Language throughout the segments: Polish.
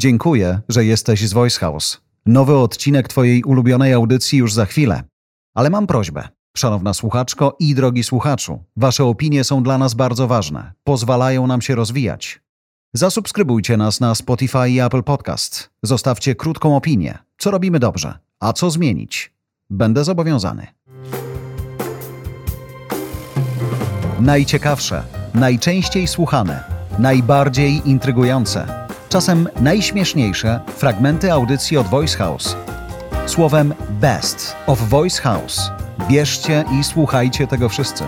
Dziękuję, że jesteś z Voice House. Nowy odcinek Twojej ulubionej audycji już za chwilę. Ale mam prośbę. Szanowna słuchaczko i drogi słuchaczu, Wasze opinie są dla nas bardzo ważne. Pozwalają nam się rozwijać. Zasubskrybujcie nas na Spotify i Apple Podcast. Zostawcie krótką opinię. Co robimy dobrze, a co zmienić? Będę zobowiązany. Najciekawsze, najczęściej słuchane, najbardziej intrygujące, czasem najśmieszniejsze fragmenty audycji od Voice House. Słowem Best of Voice House. Bierzcie i słuchajcie tego wszyscy.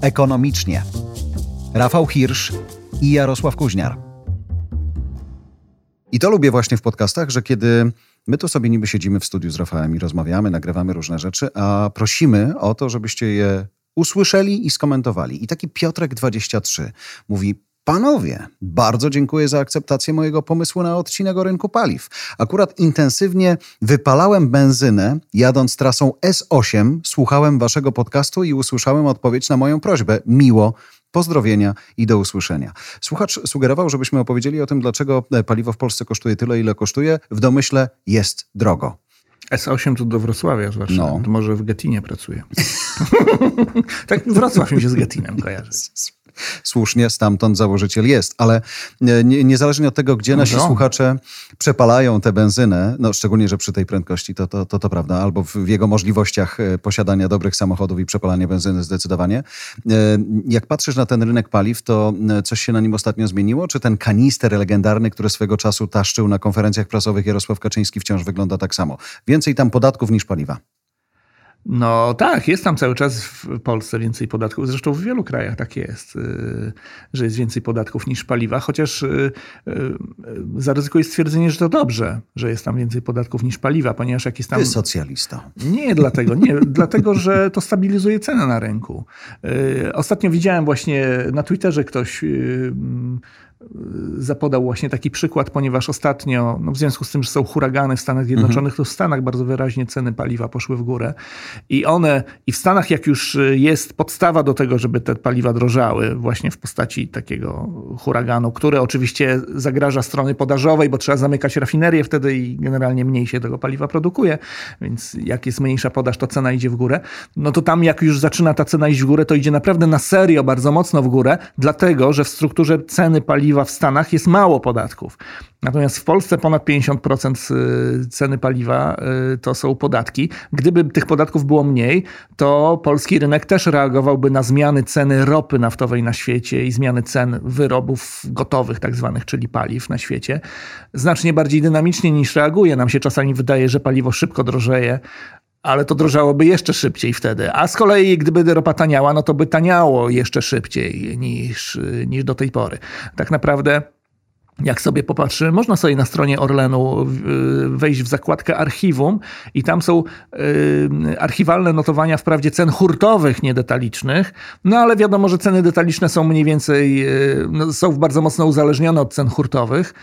Ekonomicznie. Rafał Hirsch i Jarosław Kuźniar. I to lubię właśnie w podcastach, że kiedy my tu sobie niby siedzimy w studiu z Rafałem i rozmawiamy, nagrywamy różne rzeczy, a prosimy o to, żebyście je usłyszeli i skomentowali. I taki Piotrek23 mówi: Panowie, bardzo dziękuję za akceptację mojego pomysłu na odcinek o rynku paliw. Akurat intensywnie wypalałem benzynę, jadąc trasą S8, słuchałem waszego podcastu i usłyszałem odpowiedź na moją prośbę. Miło, Pozdrowienia i do usłyszenia. Słuchacz sugerował, żebyśmy opowiedzieli o tym, dlaczego paliwo w Polsce kosztuje tyle, ile kosztuje. W domyśle jest drogo. S8 tu do Wrocławia zwłaszcza. No. Może w Getinie pracuje. tak Wrocław mi się z Getinem kojarzy słusznie stamtąd założyciel jest. Ale e, nie, niezależnie od tego, gdzie nasi no. słuchacze przepalają tę benzynę, no szczególnie, że przy tej prędkości to, to, to, to prawda, albo w, w jego możliwościach e, posiadania dobrych samochodów i przepalania benzyny zdecydowanie. E, jak patrzysz na ten rynek paliw, to coś się na nim ostatnio zmieniło? Czy ten kanister legendarny, który swego czasu taszczył na konferencjach prasowych Jarosław Kaczyński wciąż wygląda tak samo? Więcej tam podatków niż paliwa. No tak, jest tam cały czas w Polsce więcej podatków. Zresztą w wielu krajach tak jest, y, że jest więcej podatków niż paliwa, chociaż y, y, zaryzykuję stwierdzenie, że to dobrze, że jest tam więcej podatków niż paliwa, ponieważ jak jest tam... Ty socjalista. Nie dlatego, nie, dlatego, że to stabilizuje cenę na rynku. Ostatnio widziałem właśnie na Twitterze ktoś zapodał właśnie taki przykład, ponieważ ostatnio, no w związku z tym, że są huragany w Stanach Zjednoczonych, to w Stanach bardzo wyraźnie ceny paliwa poszły w górę. I one, i w Stanach jak już jest podstawa do tego, żeby te paliwa drożały, właśnie w postaci takiego huraganu, który oczywiście zagraża strony podażowej, bo trzeba zamykać rafinerię wtedy i generalnie mniej się tego paliwa produkuje, więc jak jest mniejsza podaż, to cena idzie w górę. No to tam jak już zaczyna ta cena iść w górę, to idzie naprawdę na serio bardzo mocno w górę, dlatego, że w strukturze ceny paliwa paliwa w Stanach jest mało podatków. Natomiast w Polsce ponad 50% y, ceny paliwa y, to są podatki. Gdyby tych podatków było mniej, to polski rynek też reagowałby na zmiany ceny ropy naftowej na świecie i zmiany cen wyrobów gotowych, tak zwanych, czyli paliw na świecie, znacznie bardziej dynamicznie niż reaguje. Nam się czasami wydaje, że paliwo szybko drożeje, ale to drożałoby jeszcze szybciej wtedy. A z kolei, gdyby ropa taniała, no to by taniało jeszcze szybciej niż, niż do tej pory. Tak naprawdę jak sobie popatrzy, można sobie na stronie Orlenu wejść w zakładkę archiwum i tam są y, archiwalne notowania wprawdzie cen hurtowych, nie detalicznych, no ale wiadomo, że ceny detaliczne są mniej więcej, y, no, są bardzo mocno uzależnione od cen hurtowych,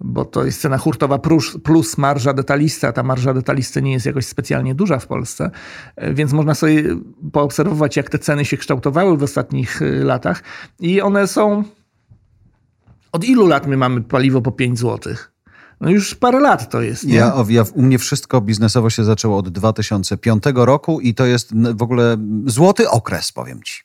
bo to jest cena hurtowa plus, plus marża detalista. Ta marża detalisty nie jest jakoś specjalnie duża w Polsce, więc można sobie poobserwować, jak te ceny się kształtowały w ostatnich y, latach i one są od ilu lat my mamy paliwo po 5 zł? No już parę lat to jest. Nie? Ja, ja, u mnie wszystko biznesowo się zaczęło od 2005 roku i to jest w ogóle złoty okres, powiem ci.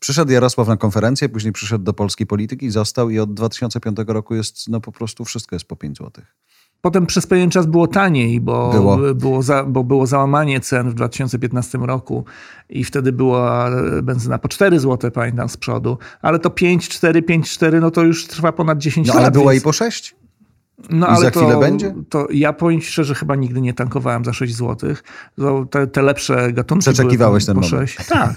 Przyszedł Jarosław na konferencję, później przyszedł do polskiej polityki, został i od 2005 roku jest, no po prostu wszystko jest po 5 złotych. Potem przez pewien czas było taniej, bo było, było, za, bo było załamanie cen w 2015 roku i wtedy była benzyna po 4 zł, pamiętam, z przodu. Ale to 5, 4, 5, 4, no to już trwa ponad 10 no, lat. Ale była więc... i po 6? No I ale za chwilę to, będzie? To ja powiem szczerze, chyba nigdy nie tankowałem za 6 zł. Te, te lepsze gatunki Przeczekiwałeś ten po moment. 6. Tak,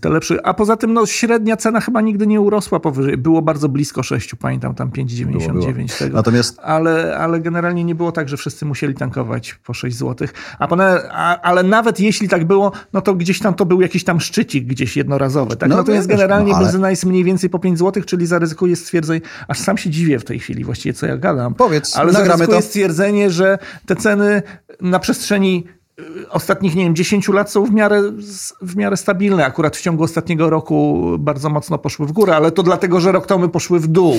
te lepsze. A poza tym no, średnia cena chyba nigdy nie urosła powyżej. Było bardzo blisko 6, pamiętam tam 5,99 tego. Natomiast... Ale, ale generalnie nie było tak, że wszyscy musieli tankować po 6 zł. A, a ale nawet jeśli tak było, no to gdzieś tam to był jakiś tam szczycik gdzieś jednorazowy. Tak? No, Natomiast wiesz, generalnie no, ale... benzyna jest mniej więcej po 5 zł, czyli zaryzykuję stwierdzeń, aż sam się dziwię w tej chwili właściwie, co ja gadam. Powiedz, ale nagramy to. jest stwierdzenie, że te ceny na przestrzeni ostatnich, nie wiem, 10 lat są w miarę, w miarę stabilne. Akurat w ciągu ostatniego roku bardzo mocno poszły w górę, ale to dlatego, że rok temu poszły w dół,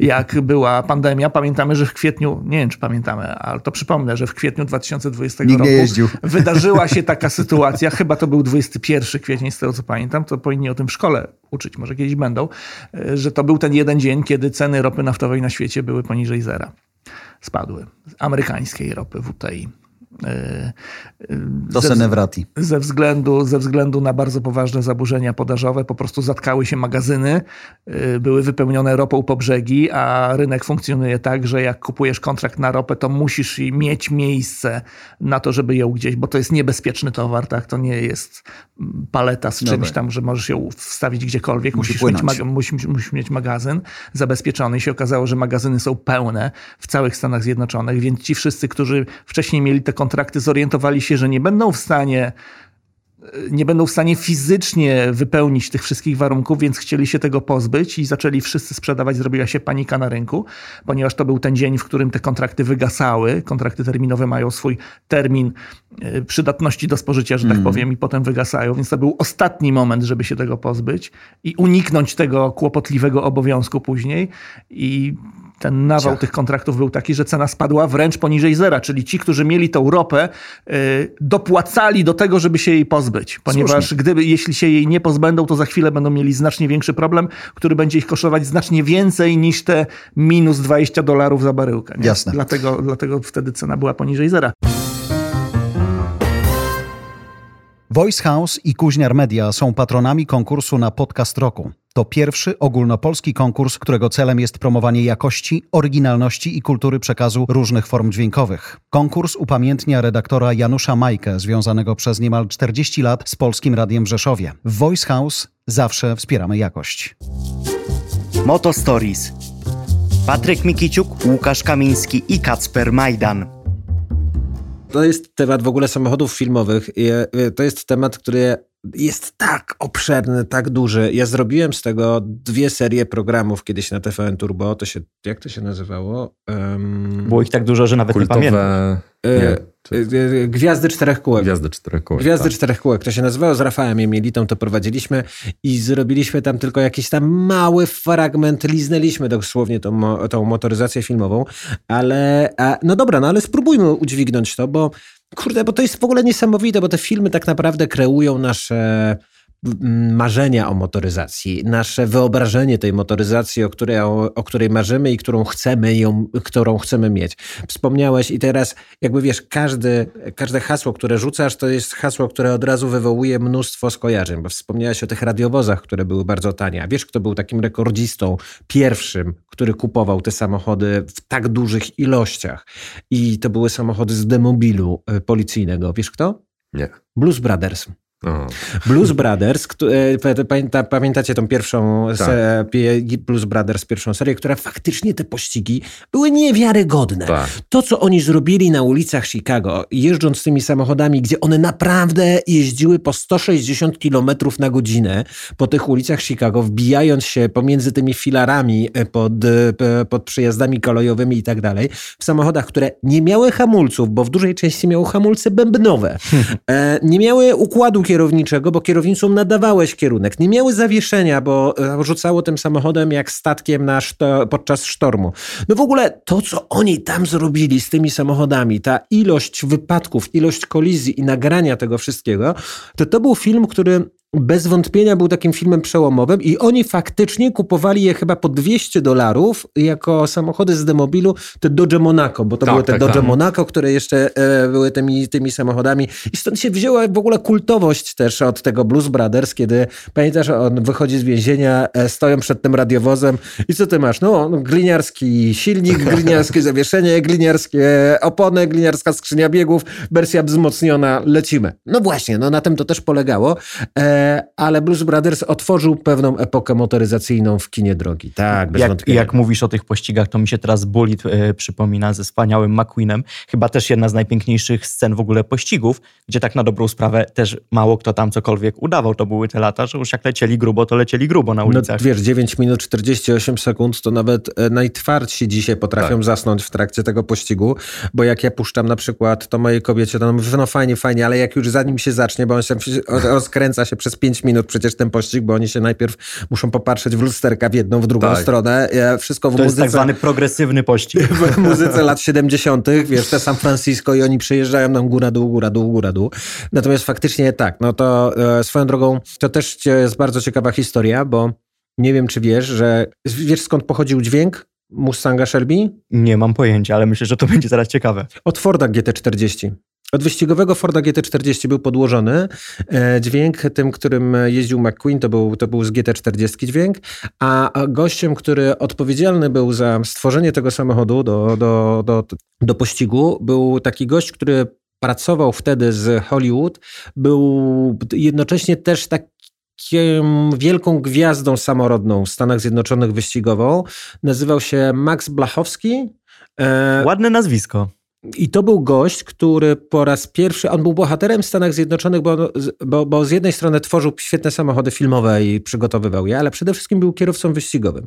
jak była pandemia. Pamiętamy, że w kwietniu, nie wiem czy pamiętamy, ale to przypomnę, że w kwietniu 2020 Nikt roku wydarzyła się taka sytuacja, chyba to był 21 kwietnia, z tego co pamiętam, to powinni o tym w szkole uczyć, może kiedyś będą, że to był ten jeden dzień, kiedy ceny ropy naftowej na świecie były poniżej zera. Spadły. Amerykańskiej ropy WTI. Do Senewrati. Ze względu, ze względu na bardzo poważne zaburzenia podażowe po prostu zatkały się magazyny, y, były wypełnione ropą po brzegi, a rynek funkcjonuje tak, że jak kupujesz kontrakt na ropę, to musisz mieć miejsce na to, żeby ją gdzieś, bo to jest niebezpieczny towar, tak? To nie jest mm, paleta z czymś Dobra. tam, że możesz ją wstawić gdziekolwiek. Musi musisz, mieć, musisz, musisz mieć magazyn zabezpieczony i się okazało, że magazyny są pełne w całych Stanach Zjednoczonych, więc ci wszyscy, którzy wcześniej mieli te kontrakty, zorientowali się, że nie będą w stanie nie będą w stanie fizycznie wypełnić tych wszystkich warunków, więc chcieli się tego pozbyć i zaczęli wszyscy sprzedawać. Zrobiła się panika na rynku, ponieważ to był ten dzień, w którym te kontrakty wygasały. Kontrakty terminowe mają swój termin e, przydatności do spożycia, że tak mm. powiem, i potem wygasają, więc to był ostatni moment, żeby się tego pozbyć i uniknąć tego kłopotliwego obowiązku później. I ten nawał Ciach. tych kontraktów był taki, że cena spadła wręcz poniżej zera, czyli ci, którzy mieli tą ropę, yy, dopłacali do tego, żeby się jej pozbyć, ponieważ gdyby, jeśli się jej nie pozbędą, to za chwilę będą mieli znacznie większy problem, który będzie ich kosztować znacznie więcej niż te minus 20 dolarów za baryłkę. Nie? Jasne. Dlatego, dlatego wtedy cena była poniżej zera. Voice House i Kuźniar Media są patronami konkursu na podcast roku. To pierwszy ogólnopolski konkurs, którego celem jest promowanie jakości, oryginalności i kultury przekazu różnych form dźwiękowych. Konkurs upamiętnia redaktora Janusza Majkę, związanego przez niemal 40 lat z Polskim Radiem w Rzeszowie. W Voice House zawsze wspieramy jakość. Moto Stories. Patryk Mikiciuk, Łukasz Kamiński i Kacper Majdan. To jest temat w ogóle samochodów filmowych. E, to jest temat, który jest tak obszerny, tak duży. Ja zrobiłem z tego dwie serie programów kiedyś na TVN Turbo. To się, jak to się nazywało? Um, Było ich tak dużo, że nawet Kultowe... nie pamiętam. E, nie, Gwiazdy Czterech Kółek. Gwiazdy Czterech Kółek. Gwiazdy tak. Czterech Kółek. To się nazywało z Rafałem Jemielitą, to prowadziliśmy i zrobiliśmy tam tylko jakiś tam mały fragment, liznęliśmy dosłownie tą, tą motoryzację filmową, ale a, no dobra, no ale spróbujmy udźwignąć to, bo Kurde, bo to jest w ogóle niesamowite, bo te filmy tak naprawdę kreują nasze marzenia o motoryzacji, nasze wyobrażenie tej motoryzacji, o której, o, której marzymy i którą chcemy, ją, którą chcemy mieć. Wspomniałeś i teraz jakby wiesz, każdy, każde hasło, które rzucasz, to jest hasło, które od razu wywołuje mnóstwo skojarzeń, bo wspomniałeś o tych radiowozach, które były bardzo tanie. A wiesz, kto był takim rekordzistą, pierwszym, który kupował te samochody w tak dużych ilościach i to były samochody z demobilu e, policyjnego. Wiesz kto? Nie. Blues Brothers. Blues Brothers, e, pamiętacie tą pierwszą tak. Blues Brothers, pierwszą serię, która faktycznie te pościgi były niewiarygodne. Tak. To, co oni zrobili na ulicach Chicago, jeżdżąc tymi samochodami, gdzie one naprawdę jeździły po 160 km na godzinę po tych ulicach Chicago, wbijając się pomiędzy tymi filarami e, pod, e, pod przejazdami kolejowymi i tak dalej, w samochodach, które nie miały hamulców, bo w dużej części miały hamulce bębnowe, nie miały układu kierowniczego, bo kierownicą nadawałeś kierunek. Nie miały zawieszenia, bo e, rzucało tym samochodem jak statkiem na szto podczas sztormu. No w ogóle to, co oni tam zrobili z tymi samochodami, ta ilość wypadków, ilość kolizji i nagrania tego wszystkiego, to to był film, który bez wątpienia był takim filmem przełomowym i oni faktycznie kupowali je chyba po 200 dolarów jako samochody z demobilu, te Dodge Monaco, bo to tak, były te tak, Dodge tak. Monaco, które jeszcze e, były tymi, tymi samochodami i stąd się wzięła w ogóle kultowość też od tego Blues Brothers, kiedy pamiętasz, on wychodzi z więzienia, e, stoją przed tym radiowozem i co ty masz? No, gliniarski silnik, gliniarskie zawieszenie, gliniarskie opony, gliniarska skrzynia biegów, wersja wzmocniona, lecimy. No właśnie, no na tym to też polegało. E, ale Blues Brothers otworzył pewną epokę motoryzacyjną w kinie drogi. Tak, bez jak, wątpienia. Jak mówisz o tych pościgach, to mi się teraz Bullet e, przypomina ze wspaniałym McQueenem. Chyba też jedna z najpiękniejszych scen w ogóle pościgów, gdzie tak na dobrą sprawę też mało kto tam cokolwiek udawał. To były te lata, że już jak lecieli grubo, to lecieli grubo na ulicach. No, wiesz, 9 minut 48 sekund to nawet e, najtwardsi dzisiaj potrafią tak. zasnąć w trakcie tego pościgu, bo jak ja puszczam na przykład to mojej kobiecie, to no fajnie, fajnie, ale jak już zanim się zacznie, bo on się rozkręca się przez 5 minut przecież ten pościg, bo oni się najpierw muszą popatrzeć w lusterka w jedną, w drugą tak. stronę. Wszystko w to muzyce. To jest tak zwany progresywny pościg. W muzyce lat 70., wiesz, te San Francisco i oni przyjeżdżają nam góra, dół, góra, dół, góra, dół. Natomiast faktycznie tak, no to e, swoją drogą, to też jest bardzo ciekawa historia, bo nie wiem, czy wiesz, że wiesz skąd pochodził dźwięk Mustanga Shelby? Nie mam pojęcia, ale myślę, że to będzie zaraz ciekawe. Od Forda GT40. Od wyścigowego Forda GT40 był podłożony e, dźwięk, tym, którym jeździł McQueen, to był, to był z GT40 dźwięk, a gościem, który odpowiedzialny był za stworzenie tego samochodu do, do, do, do pościgu, był taki gość, który pracował wtedy z Hollywood, był jednocześnie też tak wielką gwiazdą samorodną w Stanach Zjednoczonych wyścigową. Nazywał się Max Blachowski. E, Ładne nazwisko. I to był gość, który po raz pierwszy, on był bohaterem w Stanach Zjednoczonych, bo, bo, bo, z jednej strony tworzył świetne samochody filmowe i przygotowywał je, ale przede wszystkim był kierowcą wyścigowym.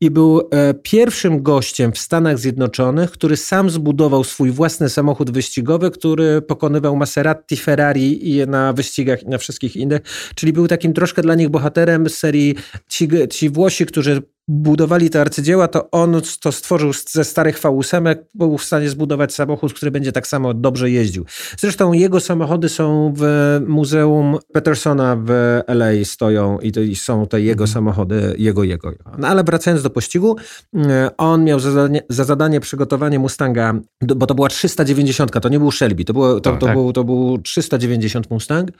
I był e, pierwszym gościem w Stanach Zjednoczonych, który sam zbudował swój własny samochód wyścigowy, który pokonywał Maserati, Ferrari i na wyścigach i na wszystkich innych. Czyli był takim troszkę dla nich bohaterem z serii ci, ci Włosi, którzy budowali te arcydzieła, to on to stworzył ze starych V8, był w stanie zbudować samochód, który będzie tak samo dobrze jeździł. Zresztą jego samochody są w Muzeum Petersona w LA stoją i, to, i są te jego mhm. samochody, jego, jego. No ale wracając do pościgu, e, on miał za zadanie, za zadanie przygotowanie Mustanga, bo to była 390, to nie był Shelby, to, było, to, to, tak. był, to był 390 Mustang.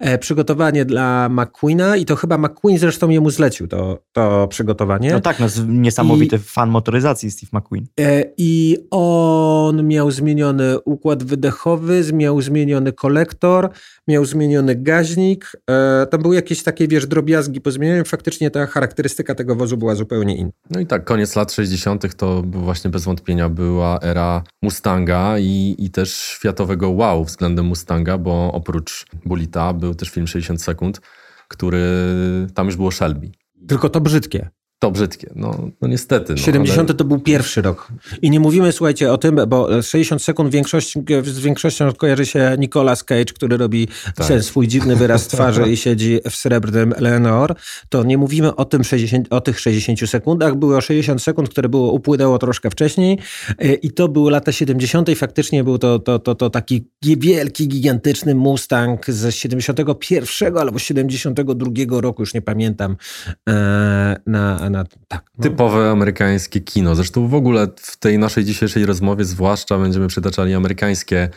E, przygotowanie dla McQueena i to chyba McQueen zresztą jemu zlecił to, to przygotowanie. No tak, no, niesamowity I, fan motoryzacji Steve McQueen. E, I on miał zmieniony układ wydechowy, miał zmieniony kolektor, miał zmieniony gaźnik. E, tam były jakieś takie, wiesz, drobiazgi po zmienianiu. Faktycznie ta charakterystyka tego wozu była zupełnie inna. No i tak, koniec lat 60. to właśnie bez wątpienia była era Mustanga i, i też światowego wow względem Mustanga, bo oprócz Bulita był też film 60 sekund, który tam już było Shelby. Tylko to brzydkie to brzydkie. No, no niestety. No, 70 ale... to był pierwszy rok. I nie mówimy, słuchajcie, o tym, bo 60 sekund większość, z większością kojarzy się Nicolas Cage, który robi tak. ten swój dziwny wyraz twarzy i siedzi w srebrnym Eleanor. To nie mówimy o tym 60, o tych 60 sekundach. Było 60 sekund, które było, upłynęło troszkę wcześniej e, i to były lata 70. i faktycznie był to, to, to, to taki wielki, gigantyczny Mustang ze 71 albo 72 roku, już nie pamiętam, e, na, tak. No. Typowe amerykańskie kino. Zresztą w ogóle w tej naszej dzisiejszej rozmowie zwłaszcza będziemy przytaczali amerykańskie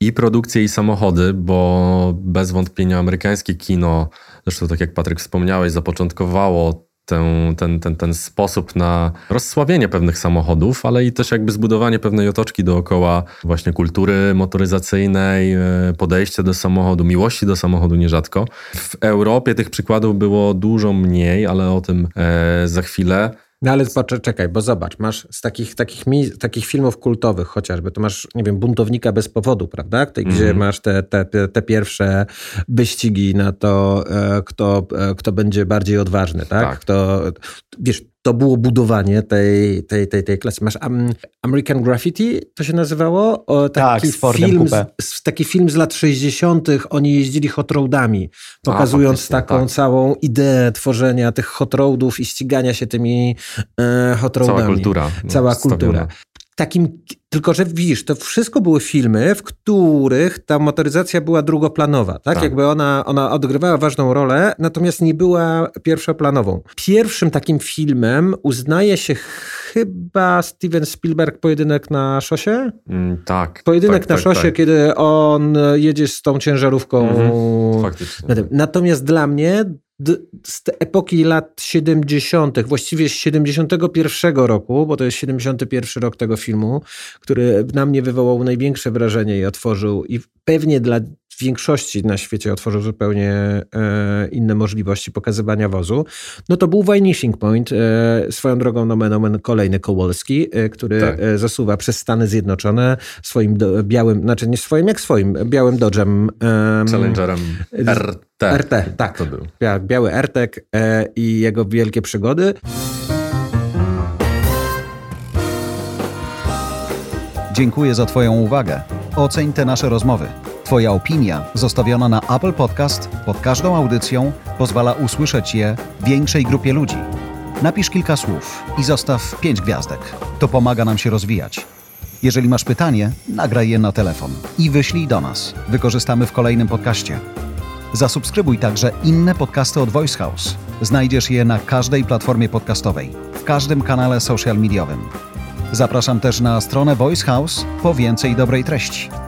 i produkcje, i samochody, bo bez wątpienia amerykańskie kino, zresztą tak jak Patryk wspomniałeś, zapoczątkowało ten, ten, ten, ten sposób na rozsławienie pewnych samochodów, ale i też jakby zbudowanie pewnej otoczki dookoła właśnie kultury motoryzacyjnej, e, podejścia do samochodu, miłości do samochodu nierzadko. W Europie tych przykładów było dużo mniej, ale o tym e, za chwilę. No ale czekaj, bo zobacz, masz z takich, takich, takich filmów kultowych chociażby, to masz, nie wiem, Buntownika bez powodu, prawda? Tej, mm -hmm. Gdzie mhm. masz te, te, te pierwsze wyścigi na to, e, kto, e, kto będzie bardziej odważny, tak? tak. Kto, wiesz, to było budowanie tej, tej, tej, tej klasy. Masz American Graffiti, to się nazywało? O, taki, tak, film z, taki film z lat 60. Oni jeździli hot roadami, pokazując A, taką tak. całą ideę tworzenia tych hot roadów i ścigania się tymi e, hot roadami. Cała kultura. No, Cała kultura takim, tylko że widzisz, to wszystko były filmy, w których ta motoryzacja była drugoplanowa, tak? tak. Jakby ona, ona odgrywała ważną rolę, natomiast nie była pierwszoplanową. Pierwszym takim filmem uznaje się chyba Steven Spielberg Pojedynek na szosie? Mm, tak. Pojedynek tak, na tak, szosie, tak. kiedy on jedzie z tą ciężarówką. Mhm, faktycznie. Natomiast dla mnie z epoki lat 70., właściwie z 71 roku, bo to jest 71 rok tego filmu, który na mnie wywołał największe wrażenie i otworzył, i pewnie dla większości na świecie otworzył zupełnie e, inne możliwości pokazywania wozu, no to był Vanishing Point, e, swoją drogą nomen omen kolejny Kowalski, e, który tak. E, zasuwa przez Stany Zjednoczone swoim do, białym, znaczy nie swoim, jak swoim, białym Dodge'em. Challengerem RT. RT, tak. To był. Biały RTek e, i jego wielkie przygody. Dziękuję za Twoją uwagę. Oceń te nasze rozmowy. Twoja opinia, zostawiona na Apple Podcast pod każdą audycją, pozwala usłyszeć je większej grupie ludzi. Napisz kilka słów i zostaw pięć gwiazdek. To pomaga nam się rozwijać. Jeżeli masz pytanie, nagraj je na telefon i wyślij do nas. Wykorzystamy w kolejnym podcaście. Zasubskrybuj także inne podcasty od Voice House. Znajdziesz je na każdej platformie podcastowej, w każdym kanale social mediowym. Zapraszam też na stronę Voice House po więcej dobrej treści.